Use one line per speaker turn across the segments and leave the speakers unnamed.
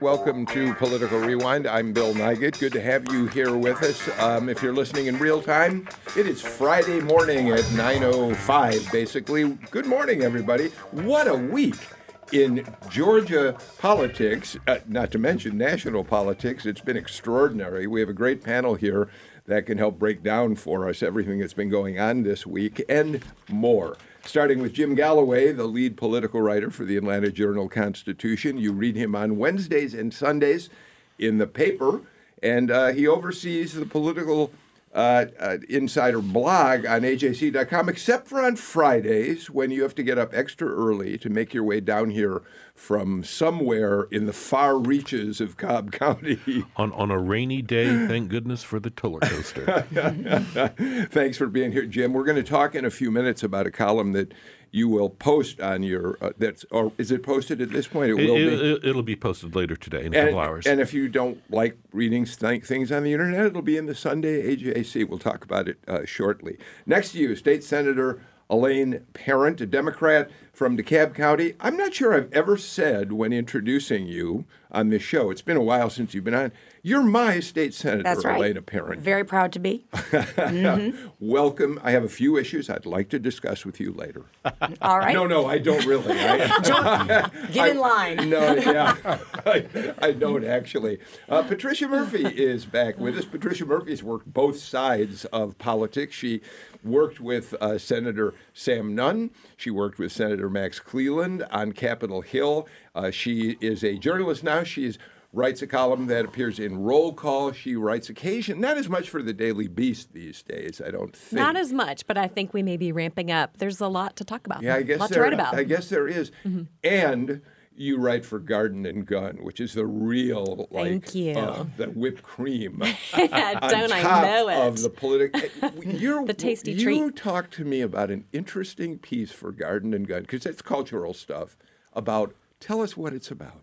Welcome to Political Rewind. I'm Bill Nigut. Good to have you here with us. Um, if you're listening in real time, it is Friday morning at 9:05. Basically, good morning, everybody. What a week in Georgia politics, uh, not to mention national politics. It's been extraordinary. We have a great panel here that can help break down for us everything that's been going on this week and more starting with Jim Galloway, the lead political writer for the Atlanta Journal Constitution. You read him on Wednesdays and Sundays in the paper, and uh, he oversees the political uh, uh, insider blog on AJC.com, except for on Fridays when you have to get up extra early to make your way down here from somewhere in the far reaches of Cobb County.
On, on a rainy day, thank goodness for the roller coaster.
Thanks for being here, Jim. We're going to talk in a few minutes about a column that you will post on your uh, that's or is it posted at this point?
It,
it will
it, be. It'll be posted later today in a
and,
couple hours.
And if you don't like reading th- things on the internet, it'll be in the Sunday AJC. We'll talk about it uh, shortly. Next to you, State Senator Elena Parent, a Democrat from DeKalb County. I'm not sure I've ever said when introducing you on this show. It's been a while since you've been on. You're my state senator,
That's right.
Elena Parent.
Very proud to be.
mm-hmm. Welcome. I have a few issues I'd like to discuss with you later.
All right.
No, no, I don't really. I,
Get in line.
No, yeah, I, I don't actually. Uh, Patricia Murphy is back with us. Patricia Murphy's worked both sides of politics. She worked with uh, Senator Sam Nunn. She worked with Senator Max Cleland on Capitol Hill. Uh, she is a journalist now. She is writes a column that appears in Roll Call. She writes occasion, not as much for the Daily Beast these days, I don't think.
Not as much, but I think we may be ramping up. There's a lot to talk about.
Yeah, I guess
a lot
there,
to write about.
I guess there is. Mm-hmm. And you write for Garden and Gun, which is the real like
Thank you.
Uh, the whipped cream.
Don't I know it?
Of the political, you're,
the tasty
you
treat.
You talked to me about an interesting piece for Garden and Gun because it's cultural stuff. About tell us what it's about.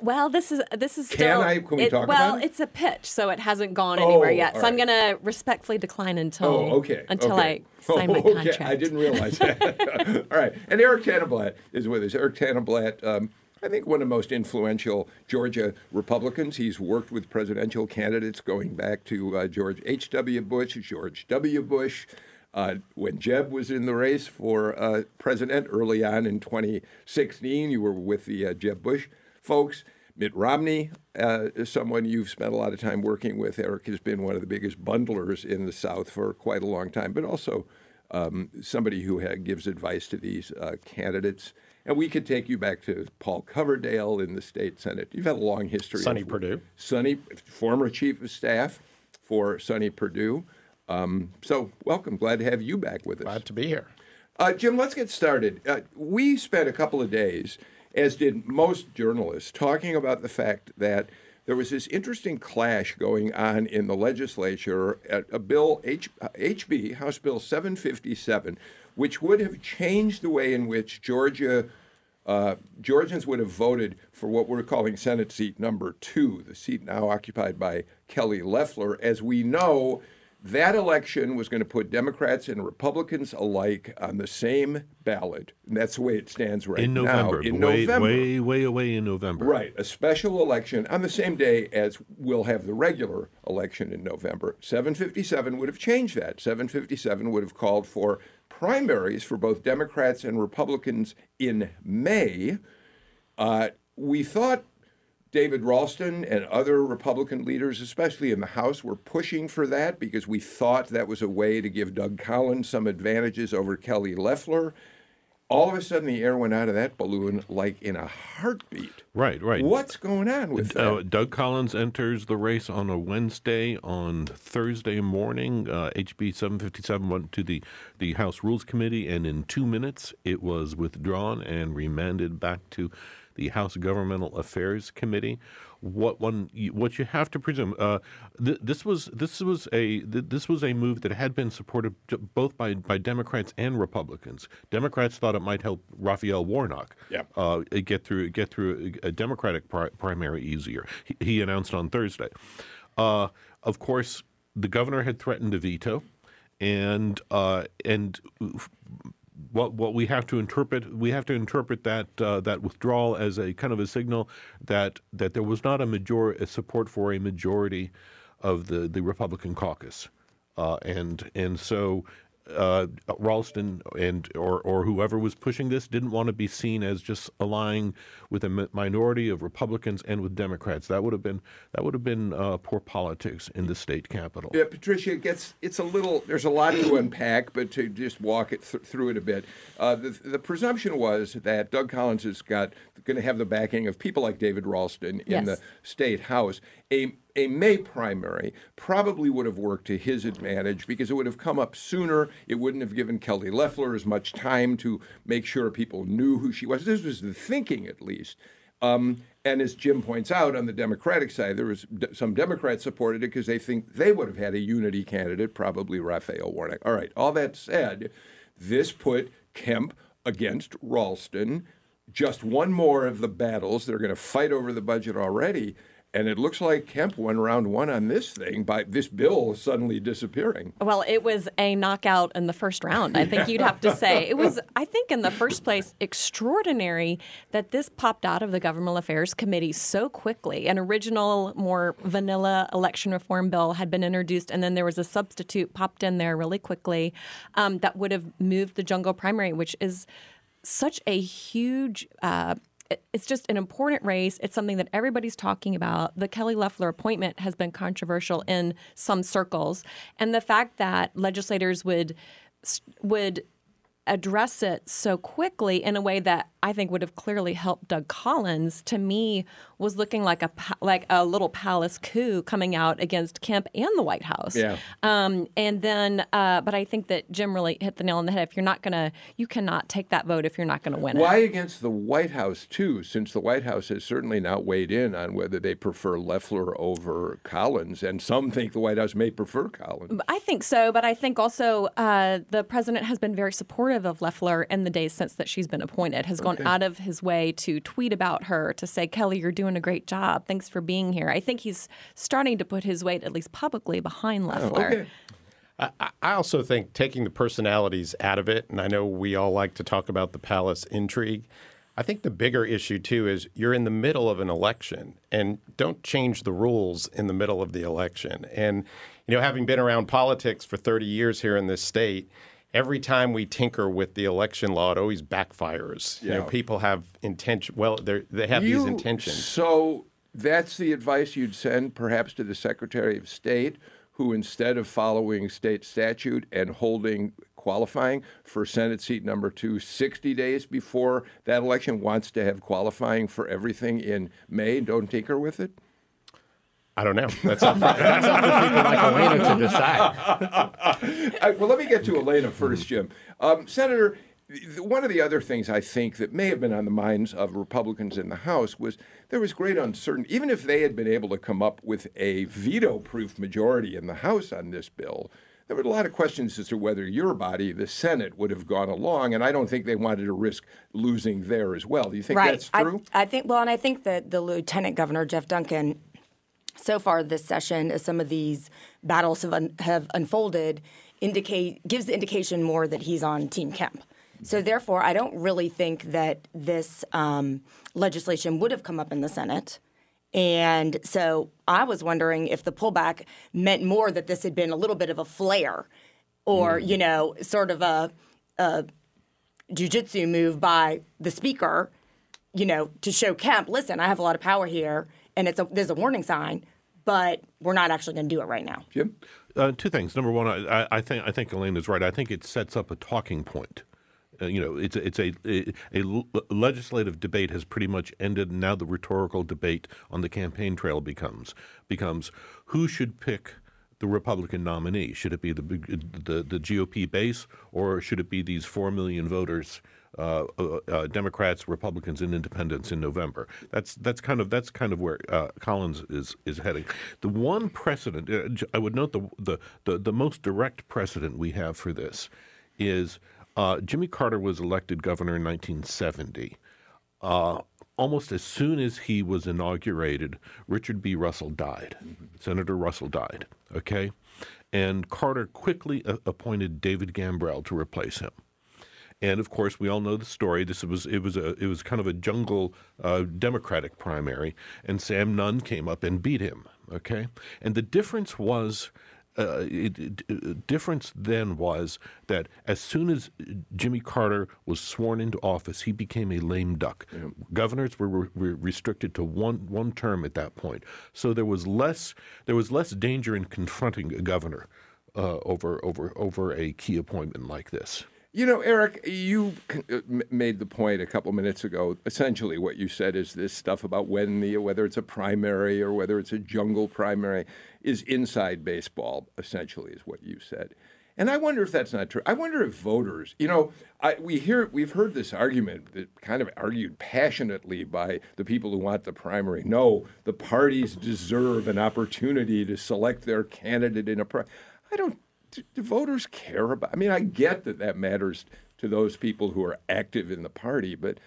Well, this is this is still. can.
I? Can we
it,
talk
well,
about it?
it's a pitch, so it hasn't gone anywhere
oh,
yet. So
right.
I'm going to respectfully decline until
oh, okay.
until
okay.
I sign
oh,
my
okay.
contract.
I didn't realize that. All right, and Eric Tanenblatt is with us. Eric Tanenblatt. Um, I think one of the most influential Georgia Republicans. He's worked with presidential candidates going back to uh, George H.W. Bush, George W. Bush. Uh, when Jeb was in the race for uh, president early on in 2016, you were with the uh, Jeb Bush folks. Mitt Romney uh, is someone you've spent a lot of time working with. Eric has been one of the biggest bundlers in the South for quite a long time, but also um, somebody who ha- gives advice to these uh, candidates. And we could take you back to Paul Coverdell in the state senate. You've had a long history.
Sonny
of,
Perdue.
Sonny, former chief of staff for Sonny Perdue. Um, so, welcome. Glad to have you back with us.
Glad to be here.
Uh, Jim, let's get started. Uh, we spent a couple of days, as did most journalists, talking about the fact that there was this interesting clash going on in the legislature at a bill, H, HB, House Bill 757, which would have changed the way in which Georgia. Uh, Georgians would have voted for what we're calling Senate seat number two, the seat now occupied by Kelly Loeffler. As we know, that election was going to put Democrats and Republicans alike on the same ballot. And that's the way it stands right now
in November,
now. In
way,
November.
Way, way away in November.
Right. A special election on the same day as we'll have the regular election in November. 757 would have changed that. 757 would have called for primaries for both Democrats and Republicans in May. Uh, we thought David Ralston and other Republican leaders, especially in the House, were pushing for that because we thought that was a way to give Doug Collins some advantages over Kelly Loeffler. All of a sudden, the air went out of that balloon like in a heartbeat.
Right, right.
What's going on with that?
Uh, Doug Collins enters the race on a Wednesday. On Thursday morning, uh, HB 757 went to the, the House Rules Committee, and in two minutes, it was withdrawn and remanded back to the House Governmental Affairs Committee. What one what you have to presume uh, th- this was this was a th- this was a move that had been supported both by by Democrats and Republicans. Democrats thought it might help Raphael Warnock
Yep.
uh, get through get through a Democratic pri- primary easier. He, he announced on Thursday. Uh, of course, the governor had threatened a veto, and uh, and what what we have to interpret we have to interpret that uh, that withdrawal as a kind of a signal that that there was not a major a support for a majority of the the Republican caucus, uh, and and so uh, Ralston and or or whoever was pushing this didn't want to be seen as just allying with a minority of Republicans and with Democrats. That would have been that would have been uh, poor politics in the state capitol.
Yeah, Patricia, it gets it's a little. There's a lot to unpack, but to just walk it th- through it a bit. Uh, the, the presumption was that Doug Collins has got going to have the backing of people like David Ralston in
Yes.
the state house. A a May primary probably would have worked to his advantage because it would have come up sooner. It wouldn't have given Kelly Loeffler as much time to make sure people knew who she was. This was the thinking, at least. Um, and as Jim points out, on the Democratic side, there was d- some Democrats supported it because they think they would have had a unity candidate, probably Raphael Warnock. All right. All that said, this put Kemp against Ralston. Just one more of the battles. They're going to fight over the budget already. And it looks like Kemp won round one on this thing by this bill suddenly disappearing.
Well, it was a knockout in the first round. I think you'd have to say it was. I think in the first place, extraordinary that this popped out of the Government Affairs Committee so quickly. An original, more vanilla election reform bill had been introduced, and then there was a substitute popped in there really quickly um, that would have moved the jungle primary, which is such a huge. Uh, it's just an important race. It's something that everybody's talking about. The Kelly Loeffler appointment has been controversial in some circles, and the fact that legislators would would address it so quickly in a way that I think would have clearly helped Doug Collins to me was looking like a like a little palace coup coming out against Kemp and the White House.
Yeah.
Um, and then, uh, but I think that Jim really hit the nail on the head. If you're not gonna, you cannot take that vote if you're not gonna win
Why
it.
Why against the White House, too, since the White House has certainly now weighed in on whether they prefer Loeffler over Collins, and some think the White House may prefer Collins.
I think so, but I think also uh, the president has been very supportive of Loeffler in the days since that she's been appointed. Has gone out of his way to tweet about her, to say, "Kelly, you're doing a great job. Thanks for being here." I think he's starting to put his weight, at least publicly, behind oh, Loeffler.
Okay.
I I also think taking the personalities out of it, and I know we all like to talk about the palace intrigue. I think the bigger issue too is you're in the middle of an election, and don't change the rules in the middle of the election. And you know, having been around politics for 30 years here in this state, every time we tinker with the election law, it always backfires. You know, people have intention. Well, they they have
You-
these intentions.
So that's the advice you'd send perhaps to the Secretary of State, who instead of following state statute and holding qualifying for Senate seat number two 60 days before that election wants to have qualifying for everything in May. Don't tinker with it.
I don't know. That's up for, that's up for people like Elena to decide.
Uh, well, let me get to Elena first, Jim. Um, Senator, one of the other things I think that may have been on the minds of Republicans in the House was there was great uncertainty. Even if they had been able to come up with a veto proof majority in the House on this bill, there were a lot of questions as to whether your body, the Senate, would have gone along. And I don't think they wanted to risk losing there as well. Do you think
right.
that's true?
I, I think. Well, and I think that the Lieutenant Governor Jeff Duncan, so far this session, as some of these battles have un, have unfolded, indicate gives the indication more that he's on Team Kemp. So therefore, I don't really think that this um, legislation would have come up in the Senate. And so I was wondering if the pullback meant more that this had been a little bit of a flare, or you know, sort of a, a jujitsu move by the speaker, you know, to show Kemp, listen, I have a lot of power here, and it's a, there's a warning sign, but we're not actually going to do it right now.
Jim?
Uh, two things. Number one, I, I- I think I think Elena is right. I think it sets up a talking point. Uh, you know, it's a, it's a, a a l- legislative debate has pretty much ended. and Now the rhetorical debate on the campaign trail becomes becomes who should pick the Republican nominee? Should it be the the, the GOP base, or should it be these four million voters, uh, uh, uh, Democrats, Republicans, and Independents in November? That's that's kind of that's kind of where uh, Collins is is heading. The one precedent uh, I would note the, the the the most direct precedent we have for this is uh, Jimmy Carter was elected governor in 1970. almost as soon as he was inaugurated, Richard B. Russell died. Senator Russell died. Okay, and Carter quickly a- appointed David Gambrell to replace him. And of course, we all know the story. This was it was a it was kind of a jungle uh, Democratic primary, and Sam Nunn came up and beat him. Okay, and the difference was. Uh, it, it, difference then was that as soon as Jimmy Carter was sworn into office, he became a lame duck. Governors were, were were restricted to one one term at that point, so there was less there was less danger in confronting a governor uh, over over over a key appointment like this.
You know, Eric, you uh, made the point a couple minutes ago. Essentially, what you said is this stuff about when the whether it's a primary or whether it's a jungle primary is inside baseball. Essentially, is what you said. And I wonder if that's not true. I wonder if voters, you know, I, we hear we've heard this argument that kind of argued passionately by the people who want the primary. No, the parties deserve an opportunity to select their candidate in a primary. I don't do, do voters care about? I mean, I get that that matters to those people who are active in the party, but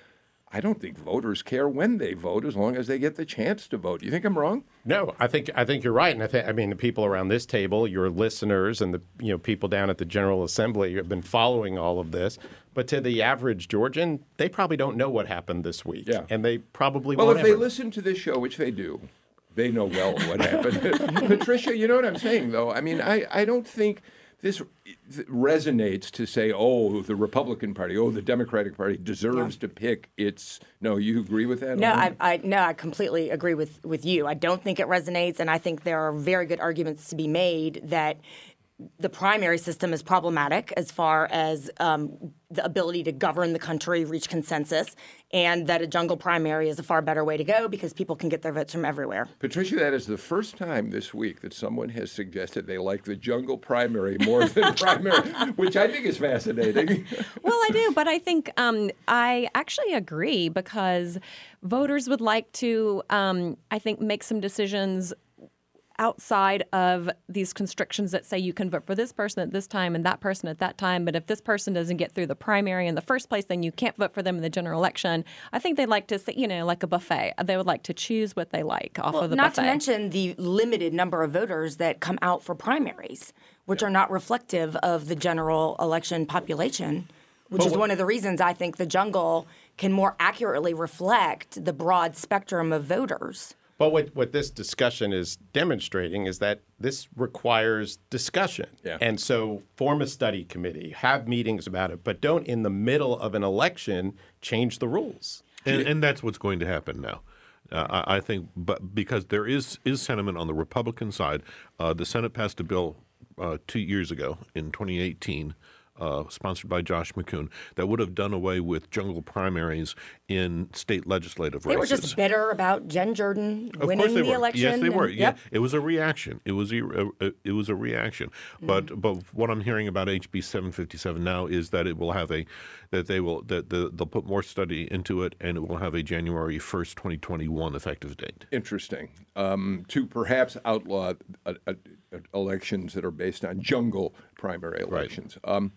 I don't think voters care when they vote as long as they get the chance to vote. Do you think I'm wrong?
No, I think I think you're right, and I think I mean the people around this table, your listeners, and the you know people down at the General Assembly have been following all of this. But to the average Georgian, they probably don't know what happened this week,
Yeah.
and they probably
Well,
won't Well,
if they listen to this show, which they do, they know well what happened. Patricia, you know what I'm saying, though? I mean, I, I don't think this resonates to say, oh, the Republican Party, oh, the Democratic Party deserves to pick its. No, you agree with that?
No, I, I no, I completely agree with with you. I don't think it resonates, and I think there are very good arguments to be made that the primary system is problematic as far as um, the ability to govern the country, reach consensus, and that a jungle primary is a far better way to go because people can get their votes from everywhere.
Patricia, that is the first time this week that someone has suggested they like the jungle primary more than primary, which I think is fascinating.
Well, I do, but I think um, I actually agree because voters would like to, um, I think, make some decisions outside of these constrictions that say you can vote for this person at this time and that person at that time. But if this person doesn't get through the primary in the first place, then you can't vote for them in the general election. I think they'd like to say, you know, like a buffet. They would like to choose what they like off of the
Not
buffet.
Not to mention the limited number of voters that come out for primaries, which are not reflective of the general election population, which is one of the reasons I think the jungle can more accurately reflect the broad spectrum of voters.
But what, what this discussion is demonstrating is that this requires discussion.
Yeah.
And so form a study committee, have meetings about it, but don't in the middle of an election change the rules.
and, and that's what's going to happen now. Uh, I, I think, but because there is is sentiment on the Republican side, uh, the Senate passed a bill uh, two years ago in 2018. Uh, sponsored by Josh McCoon, that would have done away with jungle primaries in state legislative
They
races.
They were just bitter about Jen Jordan
Of
winning
course they
the
were.
election.
Yes, they were.
and-
Yeah, it was a reaction. It was a, a- it was a reaction. But but what I'm hearing about HB 757 now is that it will have a that they will that the, they'll put more study into it and it will have a January 1st, 2021 effective date.
Interesting. Um, to perhaps outlaw uh, uh, elections that are based on jungle primary elections. Um,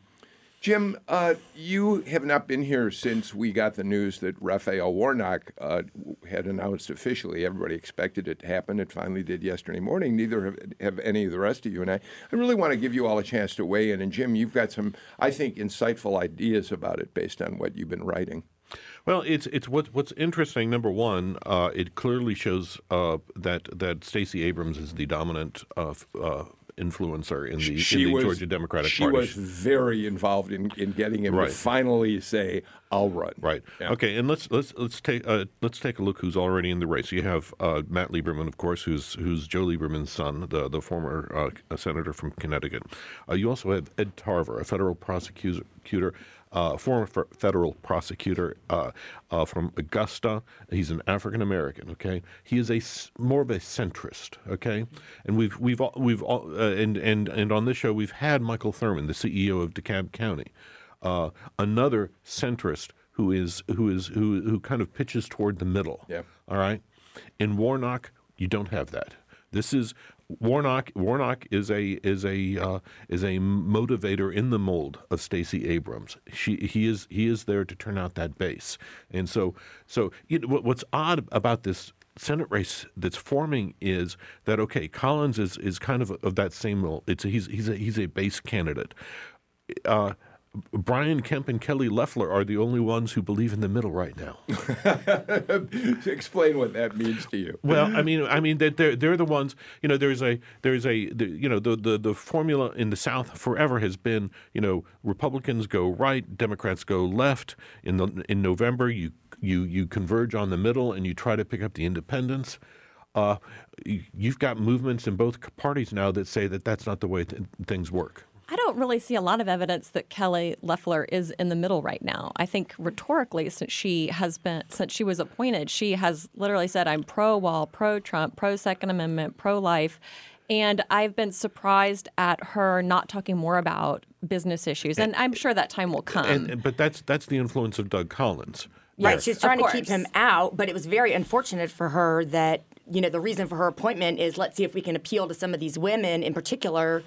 Jim, uh, you have not been here since we got the news that Raphael Warnock uh, had announced officially. Everybody expected it to happen. It finally did yesterday morning. Neither have, have any of the rest of you and I. I really want to give you all a chance to weigh in. And Jim, you've got some, I think, insightful ideas about it based on what you've been writing.
Well, it's it's what what's interesting. Number one, uh, it clearly shows uh, that that Stacey Abrams is the dominant uh, uh, influencer in the, in the Georgia Democratic
she
Party.
She was very involved in, in getting him
Right.
to finally say, "I'll run."
Right.
Yeah.
Okay. And let's let's let's take uh, let's take a look who's already in the race. You have uh, Matt Lieberman, of course, who's who's Joe Lieberman's son, the the former uh, senator from Connecticut. Uh, you also have Ed Tarver, a federal prosecutor. Uh, former f- federal prosecutor uh, uh, from Augusta. He's an African American. Okay, he is a more of a centrist. Okay, and we've we've all, we've all, uh, and and and on this show we've had Michael Thurmond, the CEO of DeKalb County, uh, another centrist who is who is who who kind of pitches toward the middle.
Yeah.
All right. In Warnock, you don't have that. This is Warnock. Warnock is a is a uh, is a motivator in the mold of Stacey Abrams. She he is he is there to turn out that base. And so so you know, what's odd about this Senate race that's forming is that okay, Collins is is kind of of that same role. It's a, he's he's a he's a base candidate. Uh, Brian Kemp and Kelly Loeffler are the only ones who believe in the middle right now.
Explain what that means to you.
Well, I mean, I mean that they're they're the ones. You know, there's a there's a the, you know the, the the formula in the South forever has been you know Republicans go right, Democrats go left. In the in November, you you you converge on the middle and you try to pick up the independents. Uh, you- you've got movements in both parties now that say that that's not the way th- things work.
I don't really see a lot of evidence that Kelly Loeffler is in the middle right now. I think rhetorically, since she has been, since she was appointed, she has literally said, "I'm pro-wall, pro-Trump, pro-Second Amendment, pro-life," and I've been surprised at her not talking more about business issues. And I'm sure that time will come.
And but that's that's the influence of Doug Collins.
Right,
Yes,
she's trying to keep him out, but it was very unfortunate for her that you know the reason for her appointment is let's see if we can appeal to some of these women in particular,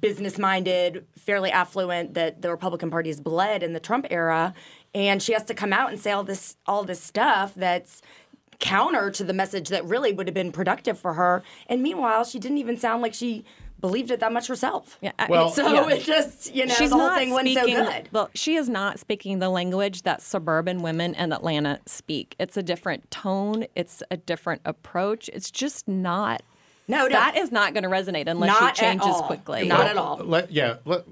business-minded, fairly affluent that the Republican Party has bled in the Trump era, and she has to come out and say all this all this stuff that's counter to the message that really would have been productive for her. And meanwhile, she didn't even sound like she believed it that much herself.
Yeah,
Well-
so
yeah.
it just you know
She's
the whole thing wasn't so good.
Well, she is not speaking the language that suburban women in Atlanta speak. It's a different tone. It's a different approach. It's just not.
No, no.
that is not going to resonate unless
Not
she changes
all.
quickly.
Not at all.
Let, yeah, let,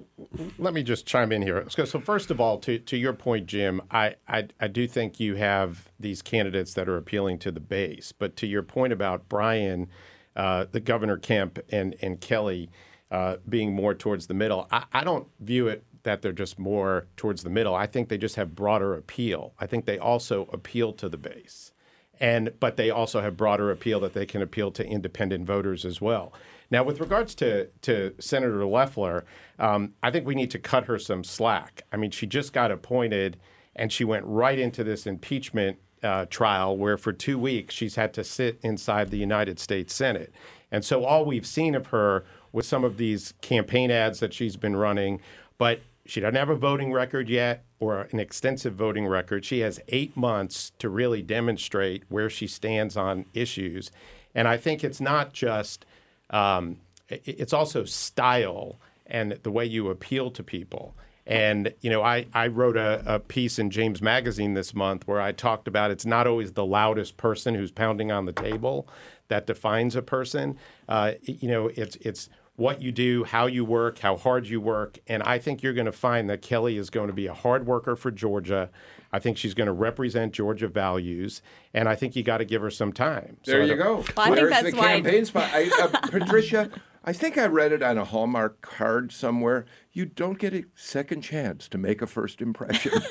let me just chime in here. So, so first of all, to, to your point, Jim, I, I, I do think you have these candidates that are appealing to the base. But to your point about Brian, uh, the Governor Kemp, and, and Kelly uh, being more towards the middle, I, I don't view it that they're just more towards the middle. I think they just have broader appeal. I think they also appeal to the base and but they also have broader appeal that they can appeal to independent voters as well. Now, with regards to to Senator Loeffler, um, I think we need to cut her some slack. I mean, she just got appointed, and she went right into this impeachment uh, trial, where for two weeks she's had to sit inside the United States Senate, and so all we've seen of her was some of these campaign ads that she's been running, but she doesn't have a voting record yet or an extensive voting record. She has eight months to really demonstrate where she stands on issues. And I think it's not just, um, it's also style and the way you appeal to people. And, you know, I, I wrote a, a piece in James Magazine this month where I talked about it's not always the loudest person who's pounding on the table that defines a person. Uh, you know, it's, it's, what you do, how you work, how hard you work. And I think you're going to find that Kelly is going to be a hard worker for Georgia. I think she's going to represent Georgia values. And I think you got to give her some time.
There
I
you go.
Well, I think
There's
that's
the
why-
campaign spot. I, uh, Patricia, I think I read it on a Hallmark card somewhere. You don't get a second chance to make a first impression.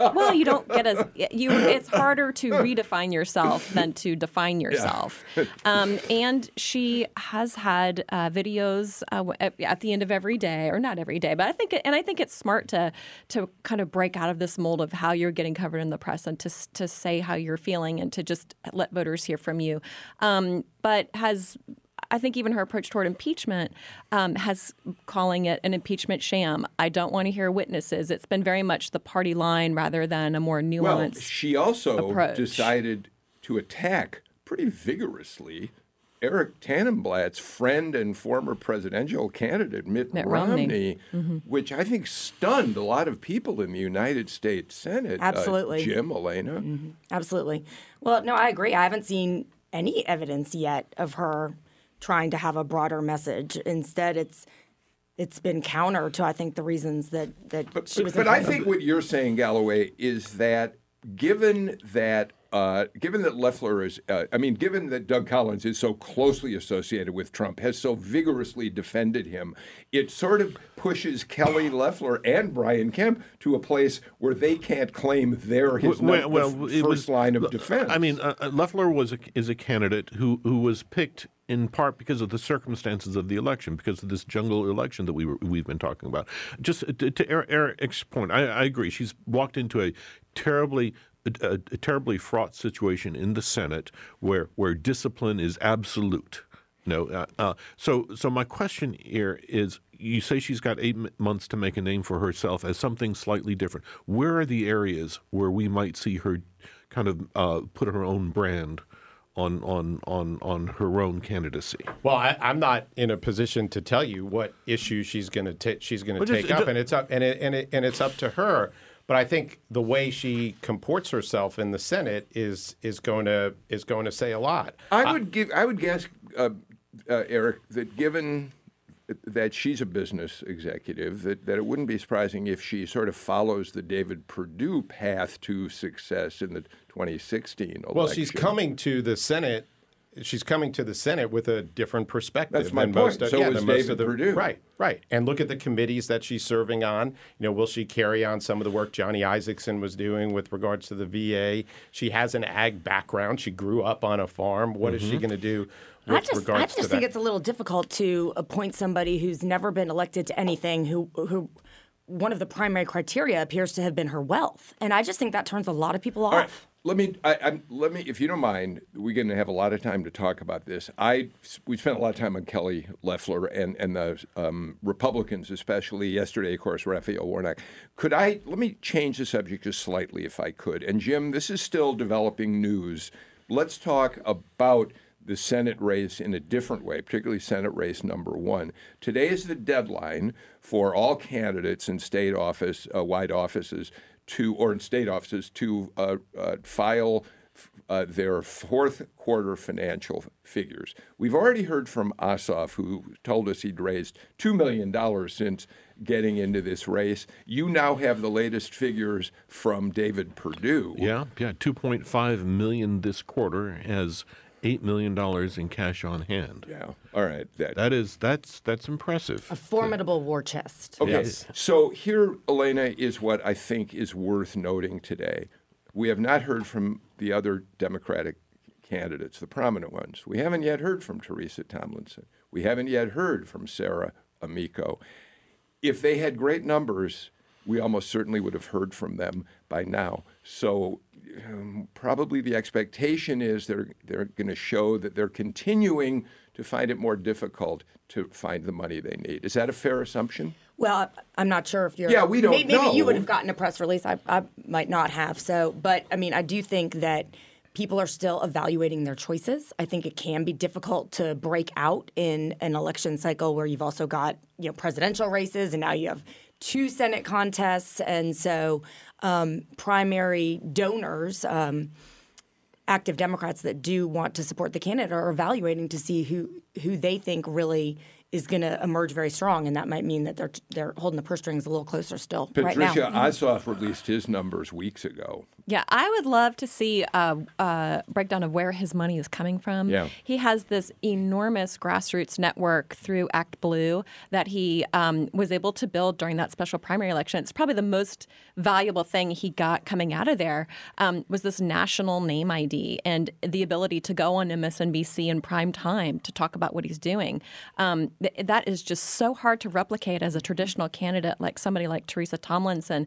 well, you don't get as you. It's harder to redefine yourself than to define yourself. Um, and she has had uh, videos uh, at, at the end of every day, or not every day, but I think, it, and I think it's smart to to kind of break out of this mold of how you're getting covered in the press and to to say how you're feeling and to just let voters hear from you. Um, but has I think even her approach toward impeachment um, has calling it an impeachment sham. I don't want to hear witnesses. It's been very much the party line rather than a more nuanced.
well, she also
approach.
decided to attack pretty vigorously Eric Tanenblatt's friend and former presidential candidate, Mitt,
Mitt Romney.
which I think stunned a lot of people in the United States Senate. Uh,
Absolutely.
Jim, Elena.
Absolutely. Well, no, I agree. I haven't seen any evidence yet of her trying to have a broader message. Instead, it's it's been counter to I think the reasons that that
But,
she was.
but I think what you're saying, Galloway, is that given that uh, given that Loeffler is, uh, I mean, given that Doug Collins is so closely associated with Trump, has so vigorously defended him, it sort of pushes Kelly Loeffler and Brian Kemp to a place where they can't claim they're his
Well,
num-
well,
the f-
it
first
was-
line of defense.
I mean, uh, uh, Loeffler was a, is a candidate who, who was picked in part because of the circumstances of the election, because of this jungle election that we were, we've been talking about. Just to, to Er- Eric's point, I, I agree. She's walked into a terribly a, a terribly fraught situation in the Senate where where discipline is absolute. No, uh, uh, so so my question here is: You say she's got eight months to make a name for herself as something slightly different. Where are the areas where we might see her kind of uh, put her own brand on on on on her own candidacy?
Well, I, I'm not in a position to tell you what issue she's going to take. She's going to
Well, just-
take up,
ju-
and it's up and it, and it, and it's up to her. But I think the way she comports herself in the Senate is is going to is going to say a lot.
I would give. I would guess, uh, uh, Eric, that given that she's a business executive, that, that it wouldn't be surprising if she sort of follows the David Perdue path to success in the 2016 election.
Well, she's coming to the Senate. She's coming to the Senate with a different perspective.
That's my
than most
point.
Of,
So
yeah,
is
than most
David
of the,
Perdue.
Right, right. And look at the committees that she's serving on. You know, will she carry on some of the work Johnny Isakson was doing with regards to the VA? She has an ag background. She grew up on a farm. What is
Mm-hmm.
she going to do with
I just,
regards
I just
to
think
that?
it's a little difficult to appoint somebody who's never been elected to anything, who who one of the primary criteria appears to have been her wealth, and I just think that turns a lot of people off.
All right. Let me, I, I'm, let me, if you don't mind, we're going to have a lot of time to talk about this. I, we spent a lot of time on Kelly Loeffler and and the um, Republicans, especially yesterday. Of course, Raphael Warnock. Could I let me change the subject just slightly, if I could? And Jim, this is still developing news. Let's talk about the Senate race in a different way, particularly Senate race number one. Today is the deadline for all candidates in state office, uh, wide offices, to or in state offices to uh, uh, file uh, their fourth quarter financial figures. We've already heard from Ossoff, who told us he'd raised $2 million since getting into this race. You now have the latest figures from David Perdue.
Yeah, yeah, two point five million this quarter has eight million dollars in cash on hand.
Yeah. All right. That,
That is that's that's impressive.
A formidable war chest.
Okay,
Yes.
so here, Elena, is what I think is worth noting today. We have not heard from the other Democratic candidates, the prominent ones. We haven't yet heard from Teresa Tomlinson. We haven't yet heard from Sarah Amico. If they had great numbers, we almost certainly would have heard from them by now. So um, probably the expectation is they're they're going to show that they're continuing to find it more difficult to find the money they need. Is that a fair assumption?
Well, I'm not sure if you're.
Yeah, we don't
maybe, Maybe you would have gotten a press release. I, I might not have. So, but I mean, I do think that people are still evaluating their choices. I think it can be difficult to break out in an election cycle where you've also got you know presidential races and now you have two Senate contests, and so um, primary donors. Um, active Democrats that do want to support the candidate are evaluating to see who who they think really is going to emerge very strong, and that might mean that they're they're holding the purse strings a little closer still Patricia right now.
Patricia Ossoff released his numbers weeks ago.
Yeah, I would love to see a, a breakdown of where his money is coming from.
Yeah.
He has this enormous grassroots network through ActBlue that he um, was able to build during that special primary election. It's probably the most valuable thing he got coming out of there um, was this national name ID and the ability to go on MSNBC in prime time to talk about what he's doing. Um, th- that is just so hard to replicate as a traditional candidate like somebody like Teresa Tomlinson.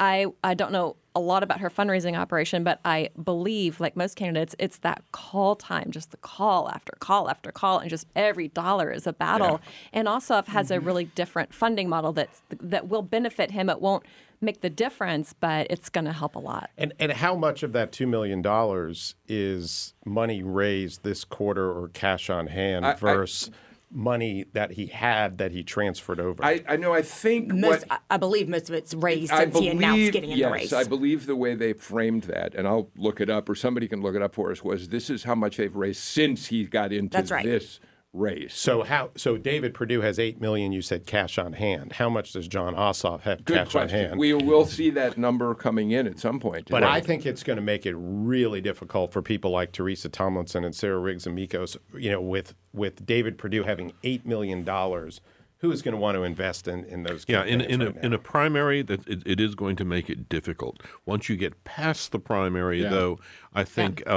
I I don't know a lot about her fundraising operation, but I believe, like most candidates, it's that call time, just the call after call after call, and just every dollar is a battle. And Ossoff has a mm-hmm. really different funding model that that will benefit him. It won't make the difference, but it's going to help a lot.
And and how much of that two million dollars is money raised this quarter or cash on hand
I- I-
versus money that he had that he transferred over?
I, I know. I think
Most,
what
I, I believe most of it's raised
I
since he announced
believe,
getting in
yes,
the race.
I believe the way they framed that, and I'll look it up, or somebody can look it up for us. Was this is how much they've raised since he got into
That's right.
this race.
So mm-hmm. how? So David Perdue has eight million. You said cash on hand. How much does Jon Ossoff have
Good
cash on
question.
hand?
We will see that number coming in at some point.
But
today.
I think it's going to make it really difficult for people like Teresa Tomlinson and Sarah Riggs and Mikos. You know, with with David Perdue having eight million dollars, who is going to want to invest in, in those?
Yeah, in,
campaigns
in, a,
right now?
in a primary, that it, it is going to make it difficult. Once you get past the primary, though, I think uh,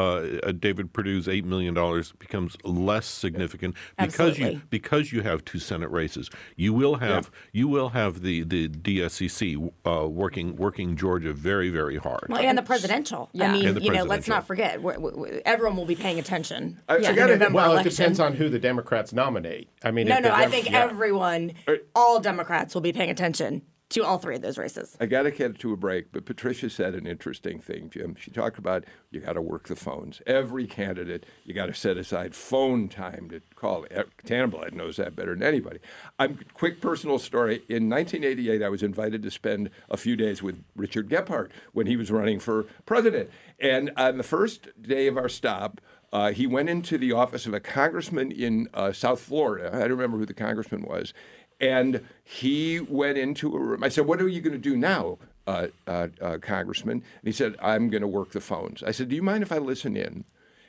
uh, David Perdue's eight million dollars becomes less significant because you because you have two Senate races. You will have you will have the the DSCC uh, working working Georgia very very hard.
Well, and the presidential.
Yeah.
I mean,
And the
you know, let's not forget, we we everyone will be paying attention.
I- I gotta-
November
well,
election.
it depends on who the Democrats nominate. I mean,
No, no,
the
I think
yeah.
everyone, all Democrats, will be paying attention to all three of those races.
I got to get to a break, but Patricia said an interesting thing, Jim. She talked about you got to work the phones. Every candidate, you got to set aside phone time to call. Tanenblatt knows that better than anybody. I'm quick personal story. In 1988, I was invited to spend a few days with Richard Gephardt when he was running for president. And on the first day of our stop, uh, he went into the office of a congressman in uh, South Florida. I don't remember who the congressman was. And he went into a room. I said, What are you going to do now, uh, uh, uh, Congressman? And he said, I'm going to work the phones. I said, Do you mind if I listen in?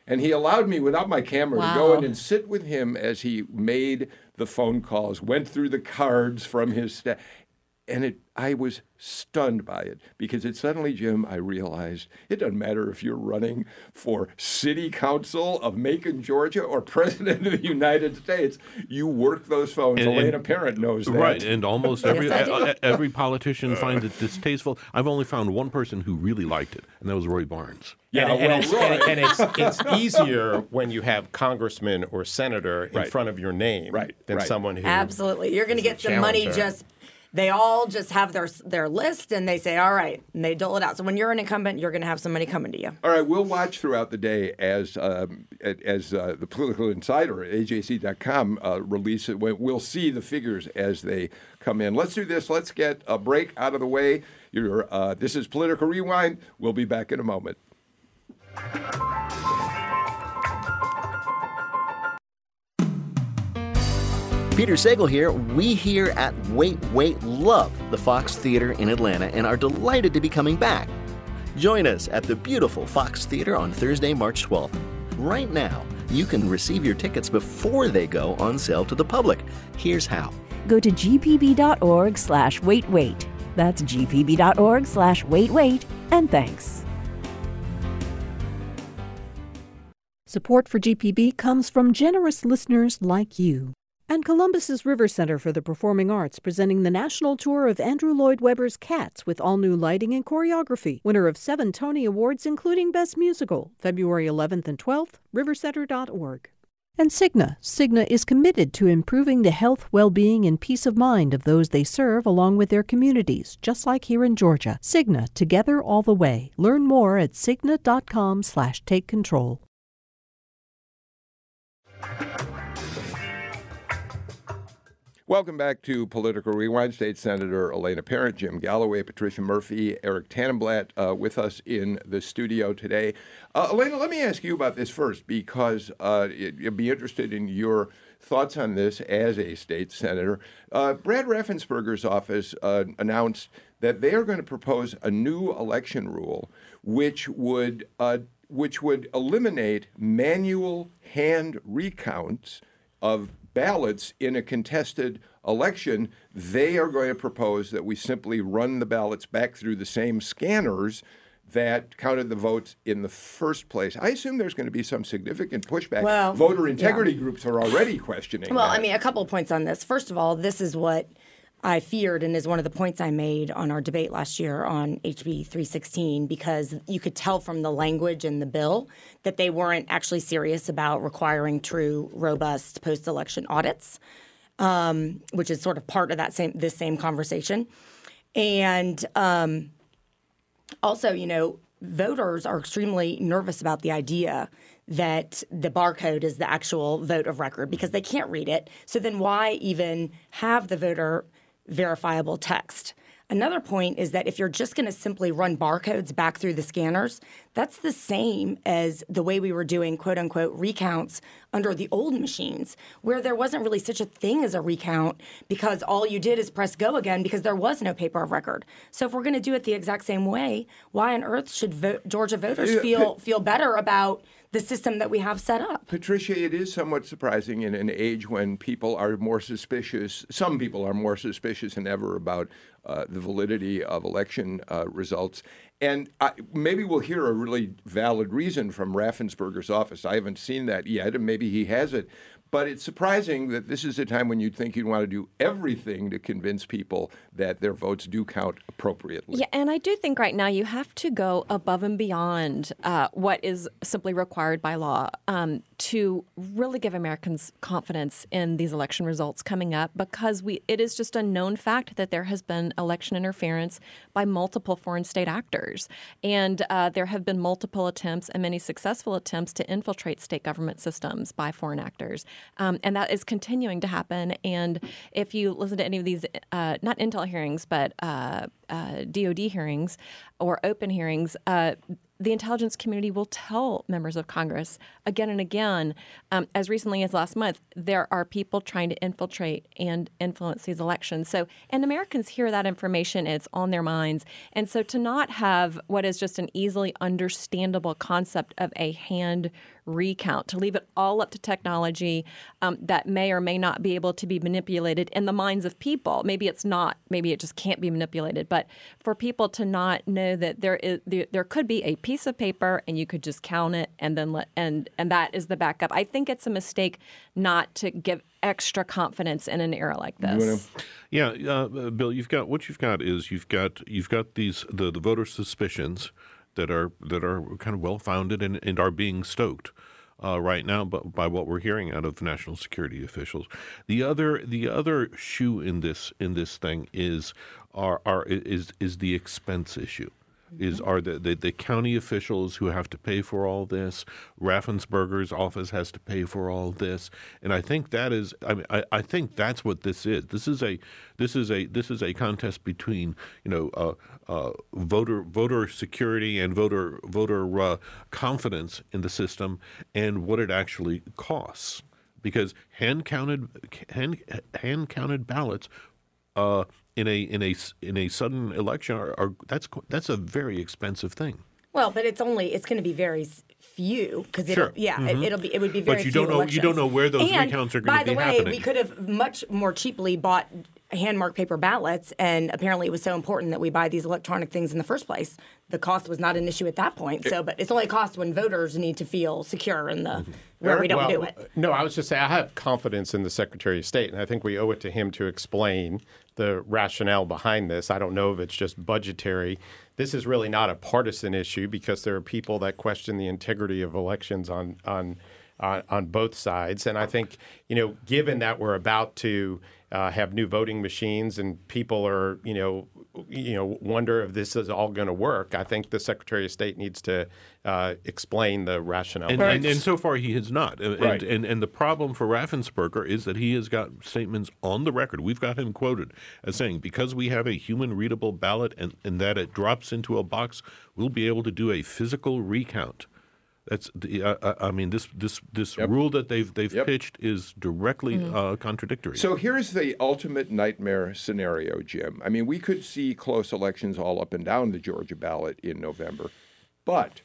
And he allowed me, without my camera, to go in and sit with him as he made the phone calls, went through the cards from his staff. And it, I was stunned by it because it suddenly, Jim, I realized it doesn't matter if you're running for city council of Macon, Georgia, or president of the United States. You work those phones.
And- and-
Elena Parent knows that.
Right, and almost every
Yes, I do.
every politician finds it distasteful. I've only found one person who really liked it, and that was Roy Barnes.
Yeah,
and, and
well,
it's,
Roy-
and, and it's, it's easier when you have congressman or senator in
Right.
front of your name
Right,
than
right.
someone who
Absolutely, you're going to get some money just. They all just have their their list and they say, all right, and they dole it out. So when you're an incumbent, you're going to have some money coming to you.
All right, we'll watch throughout the day as um, as uh, the political insider at AJC.com uh, release it. We'll see the figures as they come in. Let's do this. Let's get a break out of the way. Uh, this is Political Rewind. We'll be back in a moment.
Peter Sagal here. We here at Wait Wait love the Fox Theater in Atlanta and are delighted to be coming back. Join us at the beautiful Fox Theater on Thursday, March 12th. Right now, you can receive your tickets before they go on sale to the public. Here's how.
Go to gpb.org slash wait wait. That's gpb.org slash wait wait, and thanks.
Support for GPB comes from generous listeners like you. And Columbus's River Center for the Performing Arts presenting the national tour of Andrew Lloyd Webber's Cats with all new lighting and choreography. Winner of seven Tony Awards, including Best Musical, February 11th and 12th, rivercenter.org. And Cigna. Cigna is committed to improving the health, well being, and peace of mind of those they serve along with their communities, just like here in Georgia. Cigna, together all the way. Learn more at cigna.com slash take control.
Welcome back to Political Rewind. State Senator Elena Parent, Jim Galloway, Patricia Murphy, Eric Tanenblatt uh, with us in the studio today. Uh, Elena, let me ask you about this first because uh, I'd be interested in your thoughts on this as a state senator. Uh, Brad Raffensperger's office uh, announced that they are going to propose a new election rule which would uh, which would eliminate manual hand recounts of ballots in a contested election, they are going to propose that we simply run the ballots back through the same scanners that counted the votes in the first place. I assume there's going to be some significant pushback.
Well,
Voter integrity groups are already questioning.
Well,
that.
I mean, a couple of points on this. First of all, this is what I feared and is one of the points I made on our debate last year on HB 316 because you could tell from the language in the bill that they weren't actually serious about requiring true, robust post election audits, um, which is sort of part of that same this same conversation. And um, also, you know, voters are extremely nervous about the idea that the barcode is the actual vote of record because they can't read it. So then why even have the voter verifiable text? Another point is that if you're just going to simply run barcodes back through the scanners, that's the same as the way we were doing quote unquote recounts under the old machines, where there wasn't really such a thing as a recount because all you did is press go again because there was no paper of record. So if we're going to do it the exact same way, why on earth should Georgia voters feel feel better about the system that we have set up?
Patricia, it is somewhat surprising in an age when people are more suspicious, some people are more suspicious than ever about uh, the validity of election uh, results. And I, maybe we'll hear a really valid reason from Raffensperger's office. I haven't seen that yet, and maybe he has it. But it's surprising that this is a time when you'd think you'd want to do everything to convince people that their votes do count appropriately.
Yeah, and I do think right now you have to go above and beyond uh, what is simply required by law um, to really give Americans confidence in these election results coming up because we it is just a known fact that there has been election interference by multiple foreign state actors, and uh, there have been multiple attempts and many successful attempts to infiltrate state government systems by foreign actors, um, and that is continuing to happen. And if you listen to any of these, uh, not intel hearings, but uh, uh, DoD hearings or open hearings, uh, the intelligence community will tell members of Congress again and again, um, as recently as last month, there are people trying to infiltrate and influence these elections. So, and Americans hear that information, it's on their minds. And so to not have what is just an easily understandable concept of a hand recount, to leave it all up to technology um, that may or may not be able to be manipulated in the minds of people. Maybe it's not, maybe it just can't be manipulated, but for people to not know that there is there, there could be a piece of paper and you could just count it and then let and and that is the backup. I think it's a mistake not to give extra confidence in an era like this.
Yeah, uh, Bill, you've got what you've got is you've got you've got these the, the voter suspicions that are that are kind of well founded and, and are being stoked. Uh, right now, but by what we're hearing out of national security officials, the other the other shoe in this in this thing is are, are is is the expense issue is are the, the, the county officials who have to pay for all this. Raffensperger's office has to pay for all this, and I think that is. I mean, I, I think that's what this is. This is a this is a this is a contest between you know uh, uh, voter voter security and voter voter uh, confidence in the system and what it actually costs. Because hand counted hand hand counted ballots uh, in a in a s- in a sudden election are, are that's that's a very expensive thing.
Well, but it's only it's going to be very few because
Sure.
yeah,
Mhm.
it, will be it would be very.
But
very
you
few
don't know- you don't know where those
And,
recounts are gonna be happening.
by the way, we could have much more cheaply bought hand marked paper ballots, and apparently it was so important that we buy these electronic things in the first place. The cost was not an issue at that point. So, but it's only a cost when voters need to feel secure in the
Mm-hmm.
where we don't
Well,
do it.
No, I was just saying I have confidence in the Secretary of State, and I think we owe it to him to explain the rationale behind this. I don't know if it's just budgetary. This is really not a partisan issue because there are people that question the integrity of elections on on on, on both sides, and I think you know, given that we're about to uh, have new voting machines and people are you know you know wonder if this is all going to work, I think the Secretary of State needs to uh, explain the rationale.
And, and, and so far he has not. And,
Right.
and, and the problem for Raffensperger is that he has got statements on the record. We've got him quoted as saying, because we have a human readable ballot and, and that it drops into a box, we'll be able to do a physical recount. That's the. Uh, I mean, this this this rule that they've they've
Yep.
pitched is directly
Mm-hmm.
uh, contradictory.
So here's the ultimate nightmare scenario, Jim. I mean, we could see close elections all up and down the Georgia ballot in November. But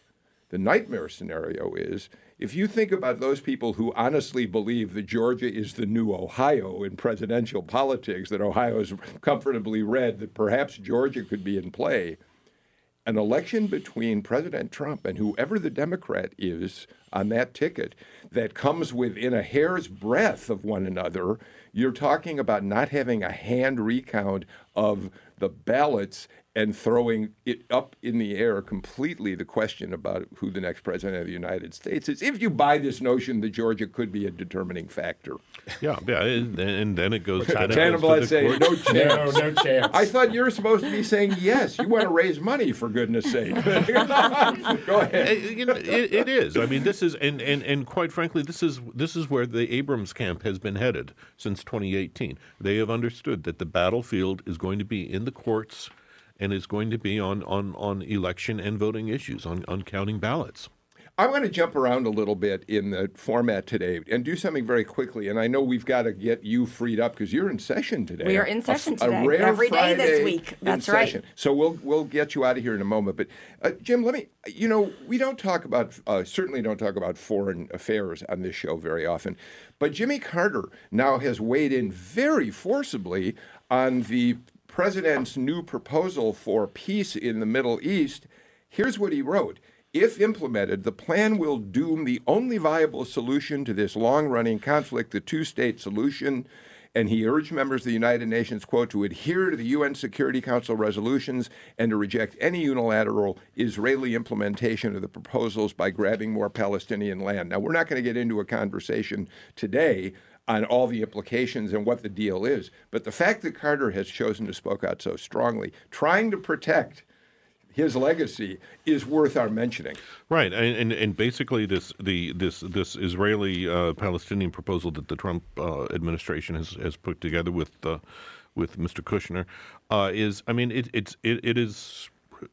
the nightmare scenario is if you think about those people who honestly believe that Georgia is the new Ohio in presidential politics, that Ohio is comfortably red, that perhaps Georgia could be in play, an election between President Trump and whoever the Democrat is on that ticket that comes within a hair's breadth of one another, you're talking about not having a hand recount of the ballots and throwing it up in the air completely the question about who the next president of the United States is. If you buy this notion that Georgia could be a determining factor,
yeah, yeah, and, and then it goes. then it goes to the
say no chance.
no chance.
I thought you were supposed to be saying yes. You want to raise money for goodness sake. Go ahead.
Eh, you know, it, it is. I mean, this is, and, and, and quite frankly, this is this is where the Abrams camp has been headed since 2018. They have understood that the battlefield is going to be in the courts and is going to be on, on, on election and voting issues, on, on counting ballots.
I want to jump around a little bit in the format today and do something very quickly. And I know we've got to get you freed up because you're in session today.
We are in session
a,
today.
A rare
Every day this week. That's right.
session. So we'll we'll get you out of here in a moment. But uh, Jim, let me. You know, we don't talk about uh, certainly don't talk about foreign affairs on this show very often. But Jimmy Carter now has weighed in very forcibly on the president's new proposal for peace in the Middle East. Here's what he wrote. If implemented, the plan will doom the only viable solution to this long running conflict, the two state solution. And he urged members of the United Nations, quote, to adhere to the UN Security Council resolutions and to reject any unilateral Israeli implementation of the proposals by grabbing more Palestinian land. Now, we're not going to get into a conversation today on all the implications and what the deal is, but the fact that Carter has chosen to spoke out so strongly, trying to protect his legacy is worth our mentioning.
Right, and and, and basically this the this this Israeli uh, Palestinian proposal that the Trump uh, administration has has put together with uh, with Mr. Kushner uh, is, I mean, it, it's it, it is